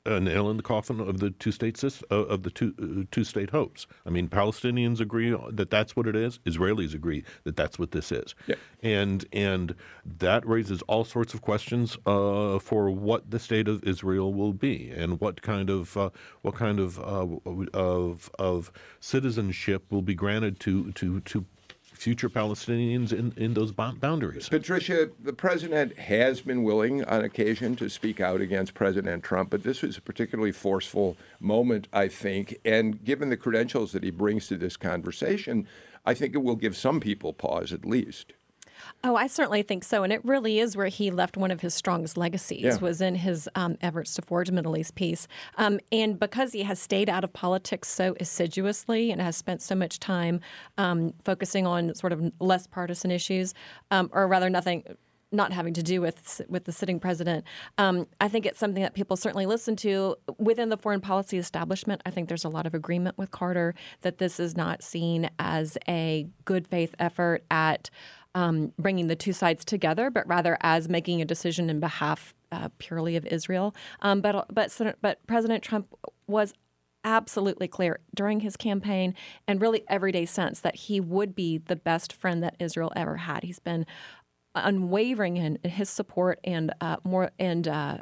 a nail in the coffin of the two state system, of the two uh, two state hopes. I mean, Palestinians agree that that's what it is. Israelis agree that that's what this is,
yeah.
and and that raises all sorts of questions uh, for what the state of Israel will be and what kind of uh, what kind of uh, of of citizenship will be granted to to to future Palestinians in, in those boundaries.
Patricia, the president has been willing on occasion to speak out against President Trump, but this was a particularly forceful moment, I think. And given the credentials that he brings to this conversation, I think it will give some people pause at least.
Oh, I certainly think so, and it really is where he left one of his strongest legacies
Yeah.
was in his um, efforts to forge Middle East peace. Um, and because he has stayed out of politics so assiduously and has spent so much time um, focusing on sort of less partisan issues, um, or rather nothing. Not having to do with with the sitting president, um, I think it's something that people certainly listen to within the foreign policy establishment. I think there's a lot of agreement with Carter that this is not seen as a good faith effort at um, bringing the two sides together, but rather as making a decision in behalf uh, purely of Israel. Um, but but but President Trump was absolutely clear during his campaign and really every day since that he would be the best friend that Israel ever had. He's been unwavering in his support and uh, more and. Uh,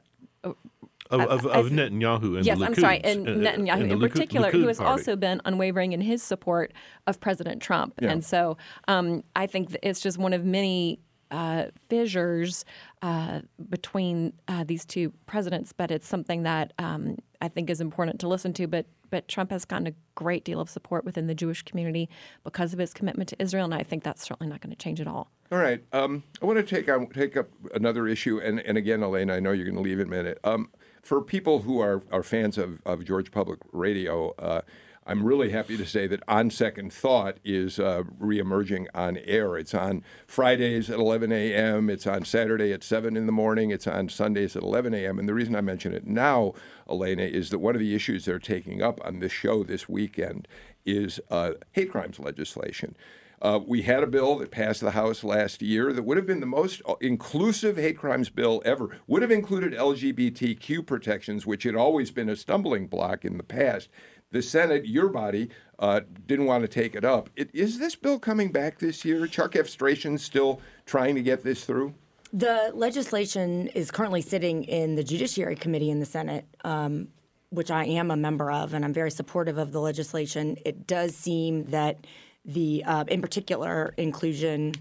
Of, of, of Netanyahu and
yes,
the
I'm sorry,
Likud,
and
uh,
Netanyahu
and the
in
Likud-
particular, who has
party.
also been unwavering in his support of President Trump.
Yeah.
And so um, I think it's just one of many uh, fissures uh, between uh, these two presidents, but it's something that um, I think is important to listen to. But but Trump has gotten a great deal of support within the Jewish community because of his commitment to Israel, and I think that's certainly not going to change at all.
All right. Um, I want to take on, take up another issue, and, and again, Elaine, I know you're going to leave in a minute. Um, for people who are, are fans of, of Georgia Public Radio, uh, I'm really happy to say that On Second Thought is uh, reemerging on air. It's on Fridays at 11 a.m., it's on Saturday at 7 in the morning, it's on Sundays at 11 a.m. And the reason I mention it now, Elena, is that one of the issues they're taking up on this show this weekend is uh, hate crimes legislation. Uh, we had a bill that passed the House last year that would have been the most inclusive hate crimes bill ever, would have included LGBTQ protections, which had always been a stumbling block in the past. The Senate, your body, uh, didn't want to take it up. It, is this bill coming back this year? Chuck F. Still trying to get this through?
The legislation is currently sitting in the Judiciary Committee in the Senate, um, which I am a member of, and I'm very supportive of the legislation. It does seem that the, uh, in particular, inclusion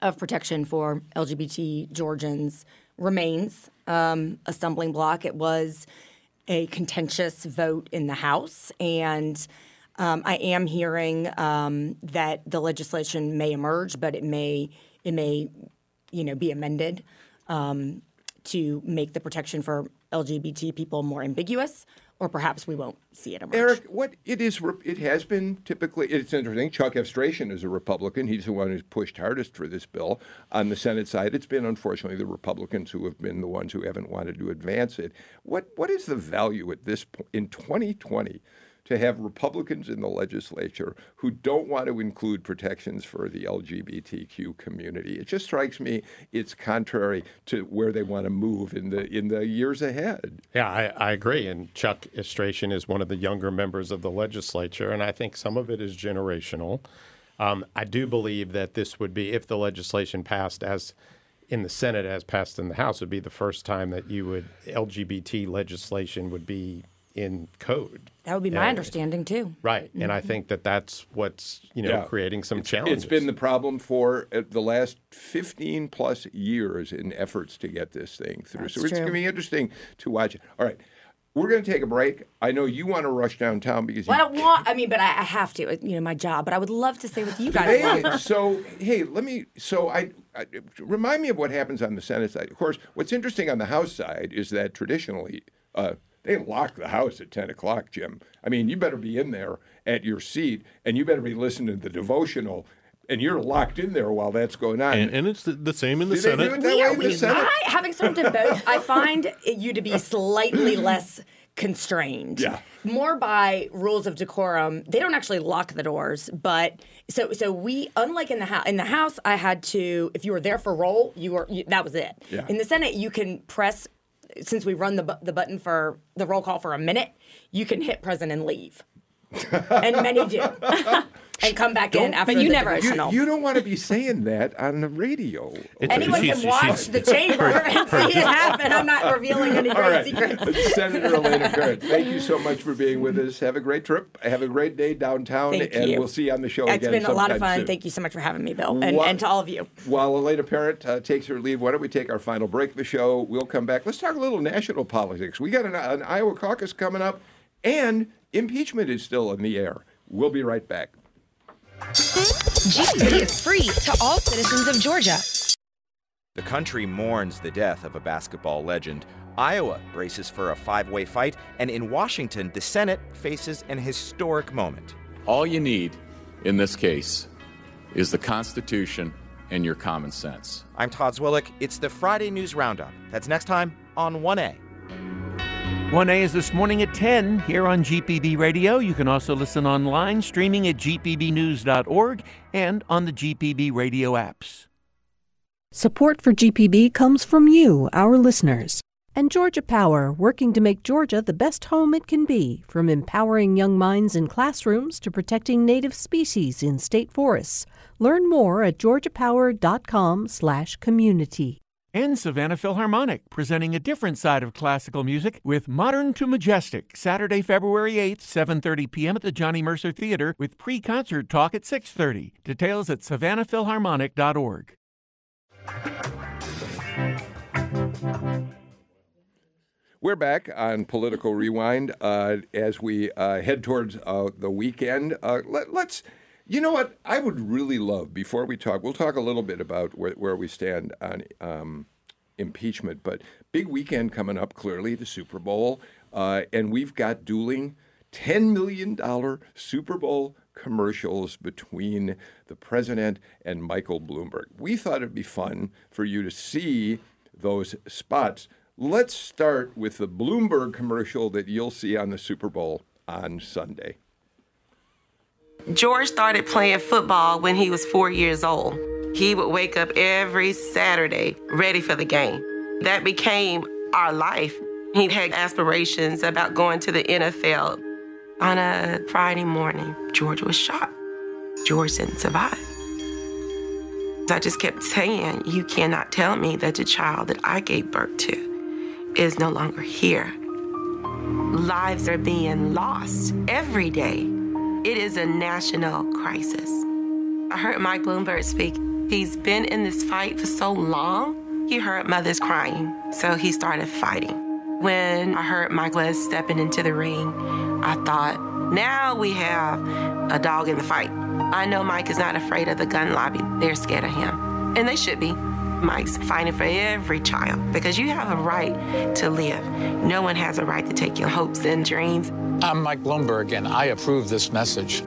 of protection for LGBT Georgians remains um, a stumbling block. It was a contentious vote in the House, and um, I am hearing um, that the legislation may emerge, but it may it may you know be amended um, to make the protection for LGBT people more ambiguous, or perhaps we won't see it emerge.
Eric, what it is, it has been typically. It's interesting. Chuck F. Strachen is a Republican. He's the one who's pushed hardest for this bill on the Senate side. It's been unfortunately the Republicans who have been the ones who haven't wanted to advance it. What what is the value at this point in 2020 to have Republicans in the legislature who don't want to include protections for the LGBTQ community. It just strikes me it's contrary to where they want to move in the in the years ahead.
Yeah, I, I agree. And Chuck Estratian is one of the younger members of the legislature, and I think some of it is generational. Um, I do believe that this would be, if the legislation passed as in the Senate as passed in the House, would be the first time that you would LGBT legislation would be in code.
That would be my understanding too.
Right, and I think that that's what's you know
Yeah.
creating some
It's-
challenges.
It's been the problem for uh, the last 15 plus years in efforts to get this thing through. so it's going to be interesting to watch. It. All right. We're going to take a break. I know you want to rush downtown because
Well, I don't want. I mean, but I, I have to. You know, my job. But I would love to stay with you guys
Hey, so hey, let me. So I, I remind me of what happens on the Senate side. Of course, what's interesting on the House side is that traditionally uh, they lock the House at ten o'clock. Jim, I mean, you better be in there at your seat, and you better be listening to the devotional, and you're locked in there while that's going on.
And, and it's the, the same in the
Do they do
Senate.
it that
We
way
are,
the
we,
Senate?
I, having served in both, I find you to be slightly less constrained.
Yeah.
More by rules of decorum. They don't actually lock the doors, but so so we unlike in the house in the house I had to if you were there for roll, you were you, that was it.
Yeah.
In the Senate you can press since we run the the button for the roll call for a minute, you can hit present and leave. and many do. and come back in after
But you
the
never-
you,
devotional.
you don't want to be saying that on the radio.
It's-
Anyone
she's-
can watch
she's-
the chamber and see it happen. I'm not revealing any
All
great
right.
secrets.
Senator Elena Parent, thank you so much for being with us. Have a great trip. Have a great day downtown,
Thank
and
you.
we'll see you on the show
It's
again.
It's been a lot of fun.
soon.
Thank you so much for having me, Bill, and,
What-
and to all of you.
While Elena Parent uh, takes her leave, why don't we take our final break of the show? We'll come back. Let's talk a little national politics. We got an, an Iowa caucus coming up, and impeachment is still in the air. We'll be right back.
GPB is free to all citizens of Georgia.
The country mourns the death of a basketball legend. Iowa braces for a five way fight, and in Washington, the Senate faces an historic moment.
All you need in this case is the Constitution and your common sense.
I'm Todd Zwillick. It's the Friday News Roundup. That's next time on 1A.
1A is this morning at 10 here on GPB Radio. You can also listen online, streaming at gpbnews.org and on the GPB Radio apps.
Support for GPB comes from you, our listeners. And Georgia Power, working to make Georgia the best home it can be, from empowering young minds in classrooms to protecting native species in state forests. Learn more at georgiapower.com/community.
And Savannah Philharmonic, presenting a different side of classical music with Modern to Majestic, Saturday, February 8th, 7:30 p.m. at the Johnny Mercer Theater with pre-concert talk at 6:30. Details at savannahphilharmonic.org.
We're back on Political Rewind uh, as we uh, head towards uh, the weekend. Uh, let, let's, you know what? I would really love, before we talk, we'll talk a little bit about where, where we stand on um, impeachment, but big weekend coming up, clearly, the Super Bowl. Uh, and we've got dueling $10 million Super Bowl commercials between the president and Michael Bloomberg. We thought it'd be fun for you to see those spots. Let's start with the Bloomberg commercial that you'll see on the Super Bowl on Sunday.
George started playing football when he was four years old. He would wake up every Saturday ready for the game. That became our life. He had aspirations about going to the NFL. On a Friday morning, George was shot. George didn't survive. I just kept saying, You cannot tell me that the child that I gave birth to is no longer here. Lives are being lost every day. It is a national crisis. I heard Mike Bloomberg speak. He's been in this fight for so long, he heard mothers crying, so he started fighting. When I heard Mike was stepping into the ring, I thought, now we have a dog in the fight. I know Mike is not afraid of the gun lobby. They're scared of him. And they should be. Mike's fighting for every child because you have a right to live. No one has a right to take your hopes and dreams.
I'm Mike Bloomberg, and I approve this message.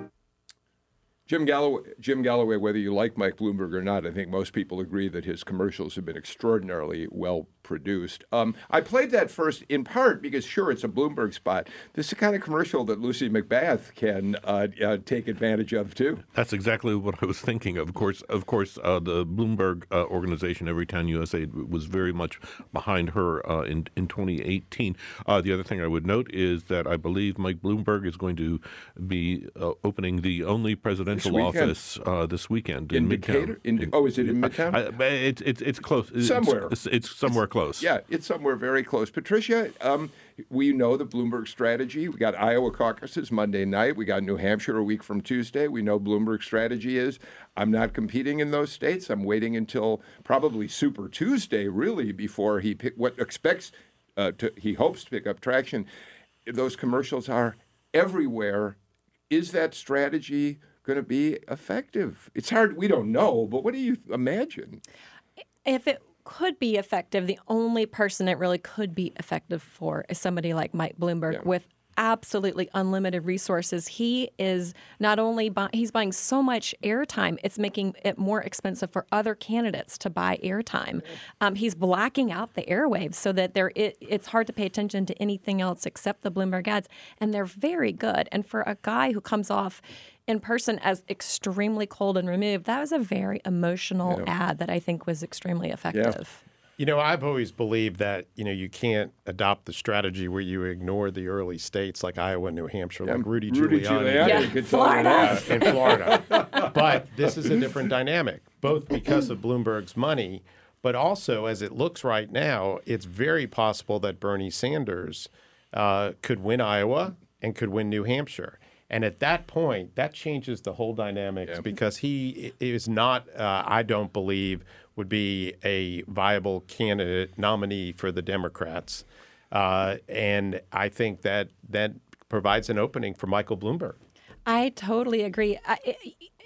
Jim Galloway, Jim Galloway, whether you like Mike Bloomberg or not, I think most people agree that his commercials have been extraordinarily well produced. Um, I played that first in part because, sure, it's a Bloomberg spot. This is the kind of commercial that Lucy McBath can uh, uh, take advantage of too.
That's exactly what I was thinking. Of course, of course, uh, the Bloomberg uh, organization, Everytown USA, was very much behind her uh, in in 2018. Uh, the other thing I would note is that I believe Mike Bloomberg is going to be opening the only presidential office this weekend in,
in
Midtown.
In, oh, is it in Midtown?
I, it's it's it's close.
Somewhere.
It's, it's, it's somewhere. It's, close.
Yeah, it's somewhere very close. Patricia, um, we know the Bloomberg strategy. We got Iowa caucuses Monday night. We got New Hampshire a week from Tuesday. We know Bloomberg's strategy is I'm not competing in those states. I'm waiting until probably Super Tuesday, really, before he pick what expects. Uh, to, he hopes to pick up traction. Those commercials are everywhere. Is that strategy going to be effective? It's hard. We don't know, but what do you imagine?
If it could be effective, the only person it really could be effective for is somebody like Mike Bloomberg yeah. with absolutely unlimited resources. He is not only buy, he's buying so much airtime, it's making it more expensive for other candidates to buy airtime. Um, he's blacking out the airwaves so that there it, it's hard to pay attention to anything else except the Bloomberg ads, and they're very good. And for a guy who comes off in person as extremely cold and removed, that was a very emotional yeah. ad that I think was extremely effective.
Yeah. You know, I've always believed that you know you can't adopt the strategy where you ignore the early states like Iowa, New Hampshire, like Rudy,
Rudy
Giuliani,
Giuliani yeah.
Florida, in Florida. but this is a different dynamic, both because of Bloomberg's money, but also as it looks right now, it's very possible that Bernie Sanders uh, could win Iowa and could win New Hampshire. And at that point, that changes the whole dynamics yeah. because he is not, uh, I don't believe, would be a viable candidate nominee for the Democrats. Uh, and I think that that provides an opening for Michael Bloomberg.
I totally agree. I, it,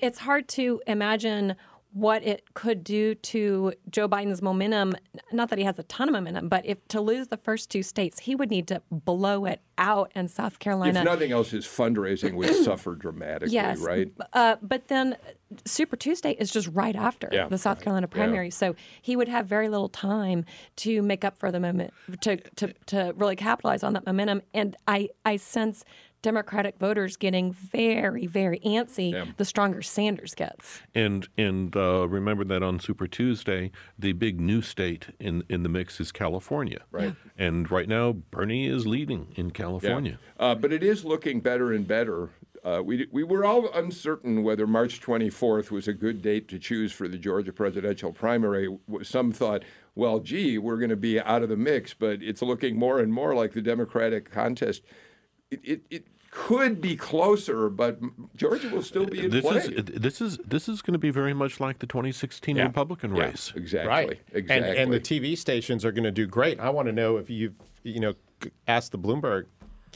it's hard to imagine what it could do to Joe Biden's momentum. Not that he has a ton of momentum, but if to lose the first two states, he would need to blow it out in South Carolina.
If nothing else, his fundraising would suffer dramatically,
yes,
right?
Uh, but then Super Tuesday is just right after
yeah,
the South Carolina primary, yeah. so he would have very little time to make up for the moment to, to to really capitalize on that momentum. And I I sense Democratic voters getting very, very antsy, yeah. the stronger Sanders gets.
And and uh, remember that on Super Tuesday, the big new state in in the mix is California.
Right.
Yeah. And right now, Bernie is leading in California.
Yeah. Uh, but it is looking better and better. Uh, we, we were all uncertain whether March 24th was a good date to choose for the Georgia presidential primary. Some thought, well, gee, we're going to be out of the mix, but it's looking more and more like the Democratic contest it, it, it could be closer, but Georgia will still be in
this
play.
Is, this is this is going to be very much like the 2016
yeah.
Republican
yeah,
race.
Exactly.
Right.
Exactly.
And, and the TV stations are going to do great. I want to know if you've you know asked the Bloomberg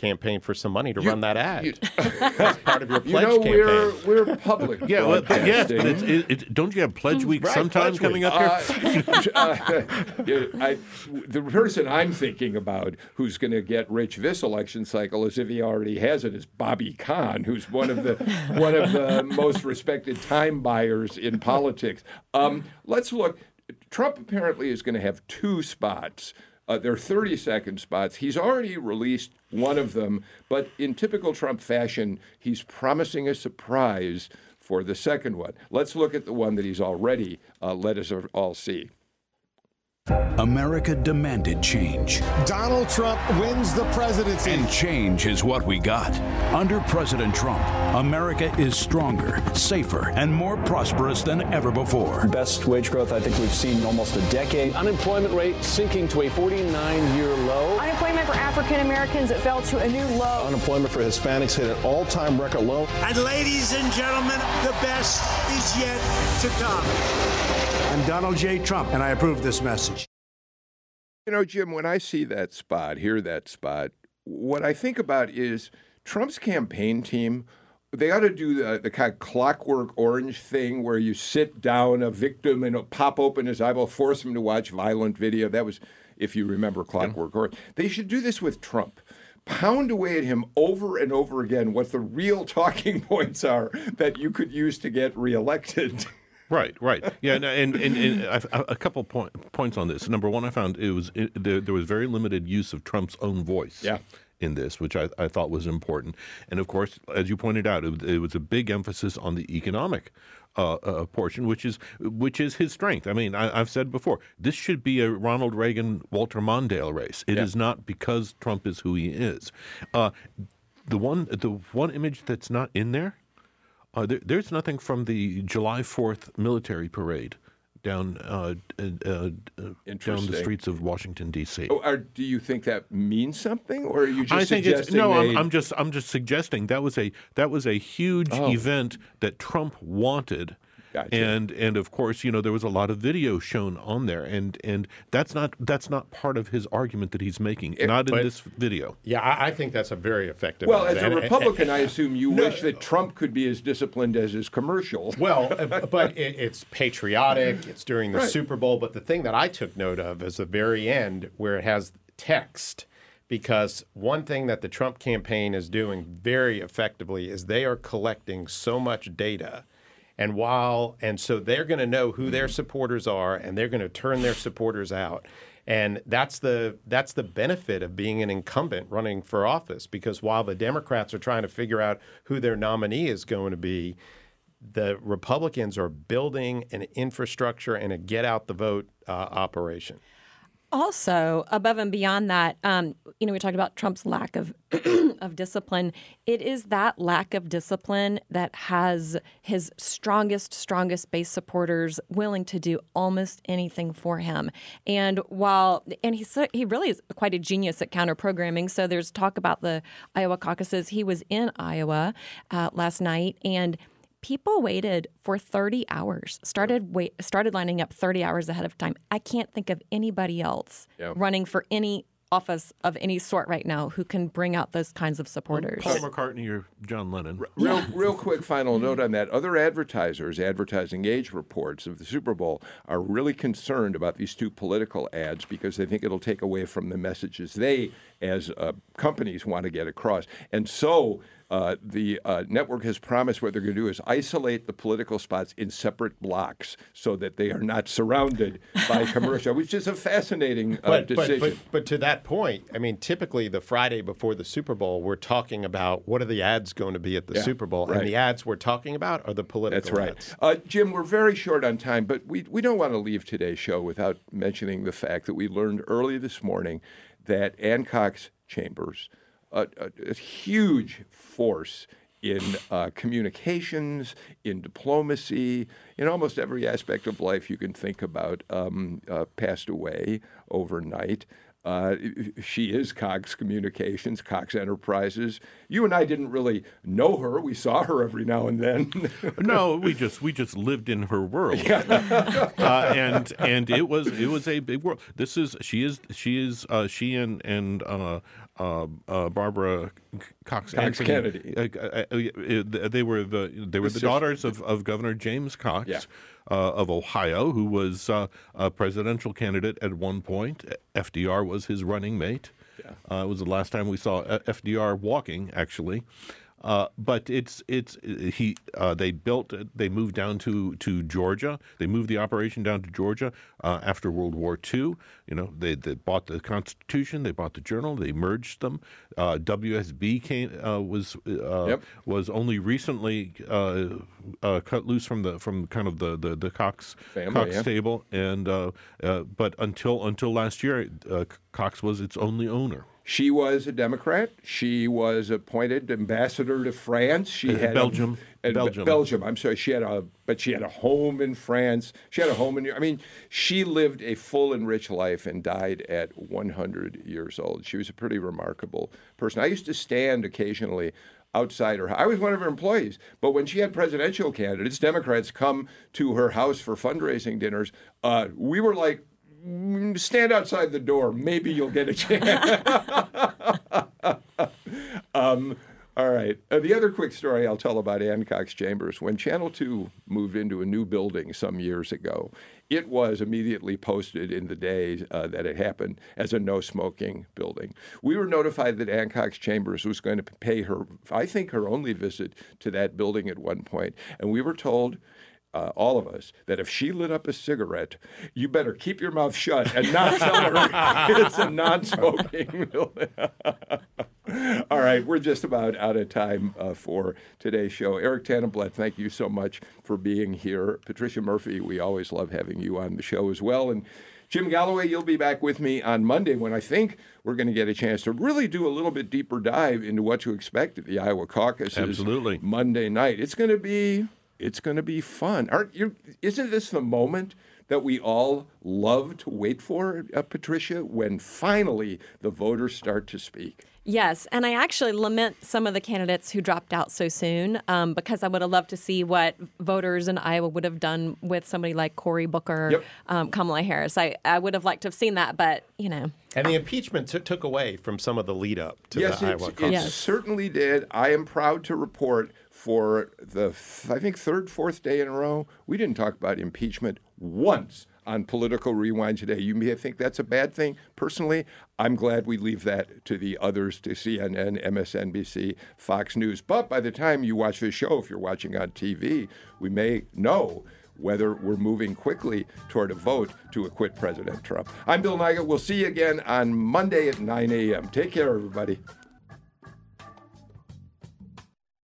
campaign for some money to
you,
run that ad.
You,
That's part of your pledge
you know,
campaign.
We're, we're public.
yeah, well, yes, but it's, it, it, don't you have Pledge Week
right,
sometime
pledge
coming
week.
up here?
Uh, uh, I, the person I'm thinking about who's going to get rich this election cycle, as if he already has it, is Bobby Kahn, who's one of the one of the most respected time buyers in politics. Um, let's look. Trump apparently is going to have two spots uh, they're 30 second spots. He's already released one of them, but in typical Trump fashion, he's promising a surprise for the second one. Let's look at the one that he's already uh, let us all see.
America demanded change.
Donald Trump wins the presidency.
And change is what we got. Under President Trump, America is stronger, safer, and more prosperous than ever before.
Best wage growth I think we've seen in almost a decade. Unemployment rate sinking to a 49 year low.
Unemployment for African Americans it fell to a new low.
Unemployment for Hispanics hit an all time record low.
And ladies and gentlemen, the best is yet to come.
I'm Donald J. Trump, and I approve this message.
You know, Jim, when I see that spot, hear that spot, what I think about is Trump's campaign team. They ought to do the, the kind of clockwork orange thing where you sit down a victim and pop open his eyeball, force him to watch violent video. That was, if you remember Clockwork Orange. They should do this with Trump pound away at him over and over again what the real talking points are that you could use to get reelected.
Right, right, yeah, and and, and, and a couple point, points on this. Number one, I found it was it, there, there was very limited use of Trump's own voice.
Yeah.
In this, which I, I thought was important, and of course, as you pointed out, it, was- it was a big emphasis on the economic uh, uh, portion, which is which is his strength. I mean, I, I've said before, this should be a Ronald Reagan, Walter Mondale race. It is
Yeah.
not because Trump is who he is. Uh, the one the one image that's not in there uh, there, there's nothing from the July 4th military parade down uh, uh, uh, down the streets of Washington D.C.
Oh, are, do you think that means something, or are you just
I think it's
suggesting
no. I'm, I'm just I'm just suggesting that was a that was a huge
Oh.
event that Trump wanted.
Gotcha.
And and of course, you know, there was a lot of video shown on there, and and that's not that's not part of his argument that he's making, not in this video.
Yeah, I, I think that's a very effective.
Well,
one.
as a
And- and-
Republican, I assume you wish that Trump could be as disciplined as his commercial.
Well, uh, but it, it's patriotic. It's during the
Right.
Super Bowl. But the thing that I took note of is the very end where it has text. Because one thing that the Trump campaign is doing very effectively is they are collecting so much data. And while, and so they're going to know who their supporters are and they're going to turn their supporters out. And that's the that's the benefit of being an incumbent running for office because while the Democrats are trying to figure out who their nominee is going to be, the Republicans are building an infrastructure and a get out the vote uh, operation.
Also, above and beyond that, um, you know, we talked about Trump's lack of of discipline. It is that lack of discipline that has his strongest, strongest base supporters willing to do almost anything for him. And while and so- he really is quite a genius at counter programming. So there's talk about the Iowa caucuses. He was in Iowa uh, last night and people waited for 30 hours started wait started lining up 30 hours ahead of time i can't think of anybody else
Yeah.
running for any office of any sort right now who can bring out those kinds of supporters
Paul McCartney or John Lennon.
Real, real quick final note on that. Other advertisers, advertising age reports of the Super Bowl, are really concerned about these two political ads because they think it'll take away from the messages they, as uh, companies, want to get across. And so uh, the uh, network has promised what they're going to do is isolate the political spots in separate blocks so that they are not surrounded by commercial, which is a fascinating uh,
But, but,
decision.
but, but to that point, I mean, typically the Friday before the Super Bowl, we're talking about what are the ads going to be at the
Yeah,
Super Bowl,
right.
and the ads we're talking about are the political.
That's right.
ads.
Uh, Jim, we're very short on time, but we, we don't want to leave today's show without mentioning the fact that we learned early this morning that Ann Cox Chambers, a, a, a huge force in uh, communications, in diplomacy, in almost every aspect of life you can think about, um, uh, passed away overnight. Uh, she is Cox Communications, Cox Enterprises. You and I didn't really know her. We saw her every now and then.
no, we just we just lived in her world, uh, and and it was it was a big world. This is she is she is uh, she and and uh, uh, Barbara Cox,
Cox Kennedy.
uh, uh, uh, they were the they were
The
the daughters of, of Governor James Cox.
Yeah.
Uh, of Ohio, who was uh, a presidential candidate at one point. FDR was his running mate. Uh, it was the last time we saw FDR walking, actually. Uh, but it's it's he uh, they built they moved down to to Georgia. They moved the operation down to Georgia uh, after World War II. You know they, they bought the Constitution, they bought the Journal, they merged them. Uh, WSB came uh, was uh,
Yep.
was only recently uh, uh, cut loose from the from kind of the the, the Cox
Family,
Cox
yeah.
stable, and uh, uh, but until until last year, uh, Cox was its only owner.
She was a Democrat. She was appointed ambassador to France. She had
Belgium.
Be-
Belgium.
Belgium. I'm sorry. She had a, but she had a home in France. She had a home in. I mean, she lived a full and rich life and died at 100 years old. She was a pretty remarkable person. I used to stand occasionally outside her. I was one of her employees, but when she had presidential candidates, Democrats come to her house for fundraising dinners. Uh, we were like. "Mm, Stand outside the door. Maybe you'll get a chance. um, All right. Uh, the other quick story I'll tell about Ann Cox Chambers. When Channel 2 moved into a new building some years ago, it was immediately posted in the day uh, that it happened as a no smoking building. We were notified that Ann Cox Chambers was going to pay her, I think, her only visit to that building at one point, and we were told uh, all of us, that if she lit up a cigarette, you better keep your mouth shut and not tell her it's a non-smoking all right, we're just about out of time uh, for today's show. Eric Tanenblatt, thank you so much for being here. Patricia Murphy, we always love having you on the show as well. And Jim Galloway, you'll be back with me on Monday when I think we're going to get a chance to really do a little bit deeper dive into what to expect at the Iowa caucuses.
Absolutely.
Monday night. It's going to be it's going to be fun. Aren't you? Isn't this the moment that we all love to wait for, uh, Patricia, when finally the voters start to speak?
Yes, and I actually lament some of the candidates who dropped out so soon um, because I would have loved to see what voters in Iowa would have done with somebody like Cory Booker,
Yep.
um, Kamala Harris. I, I would have liked to have seen that, but you know.
And the impeachment t- took away from some of the lead up to
yes,
the
it,
Iowa
it certainly did. I am proud to report for the, I think, third, fourth day in a row, we didn't talk about impeachment once on Political Rewind today. You may think that's a bad thing. Personally, I'm glad we leave that to the others, to CNN, MSNBC, Fox News. But by the time you watch this show, if you're watching on TV, we may know whether we're moving quickly toward a vote to acquit President Trump. I'm Bill Nigut. We'll see you again on Monday at 9 a.m. Take care, everybody.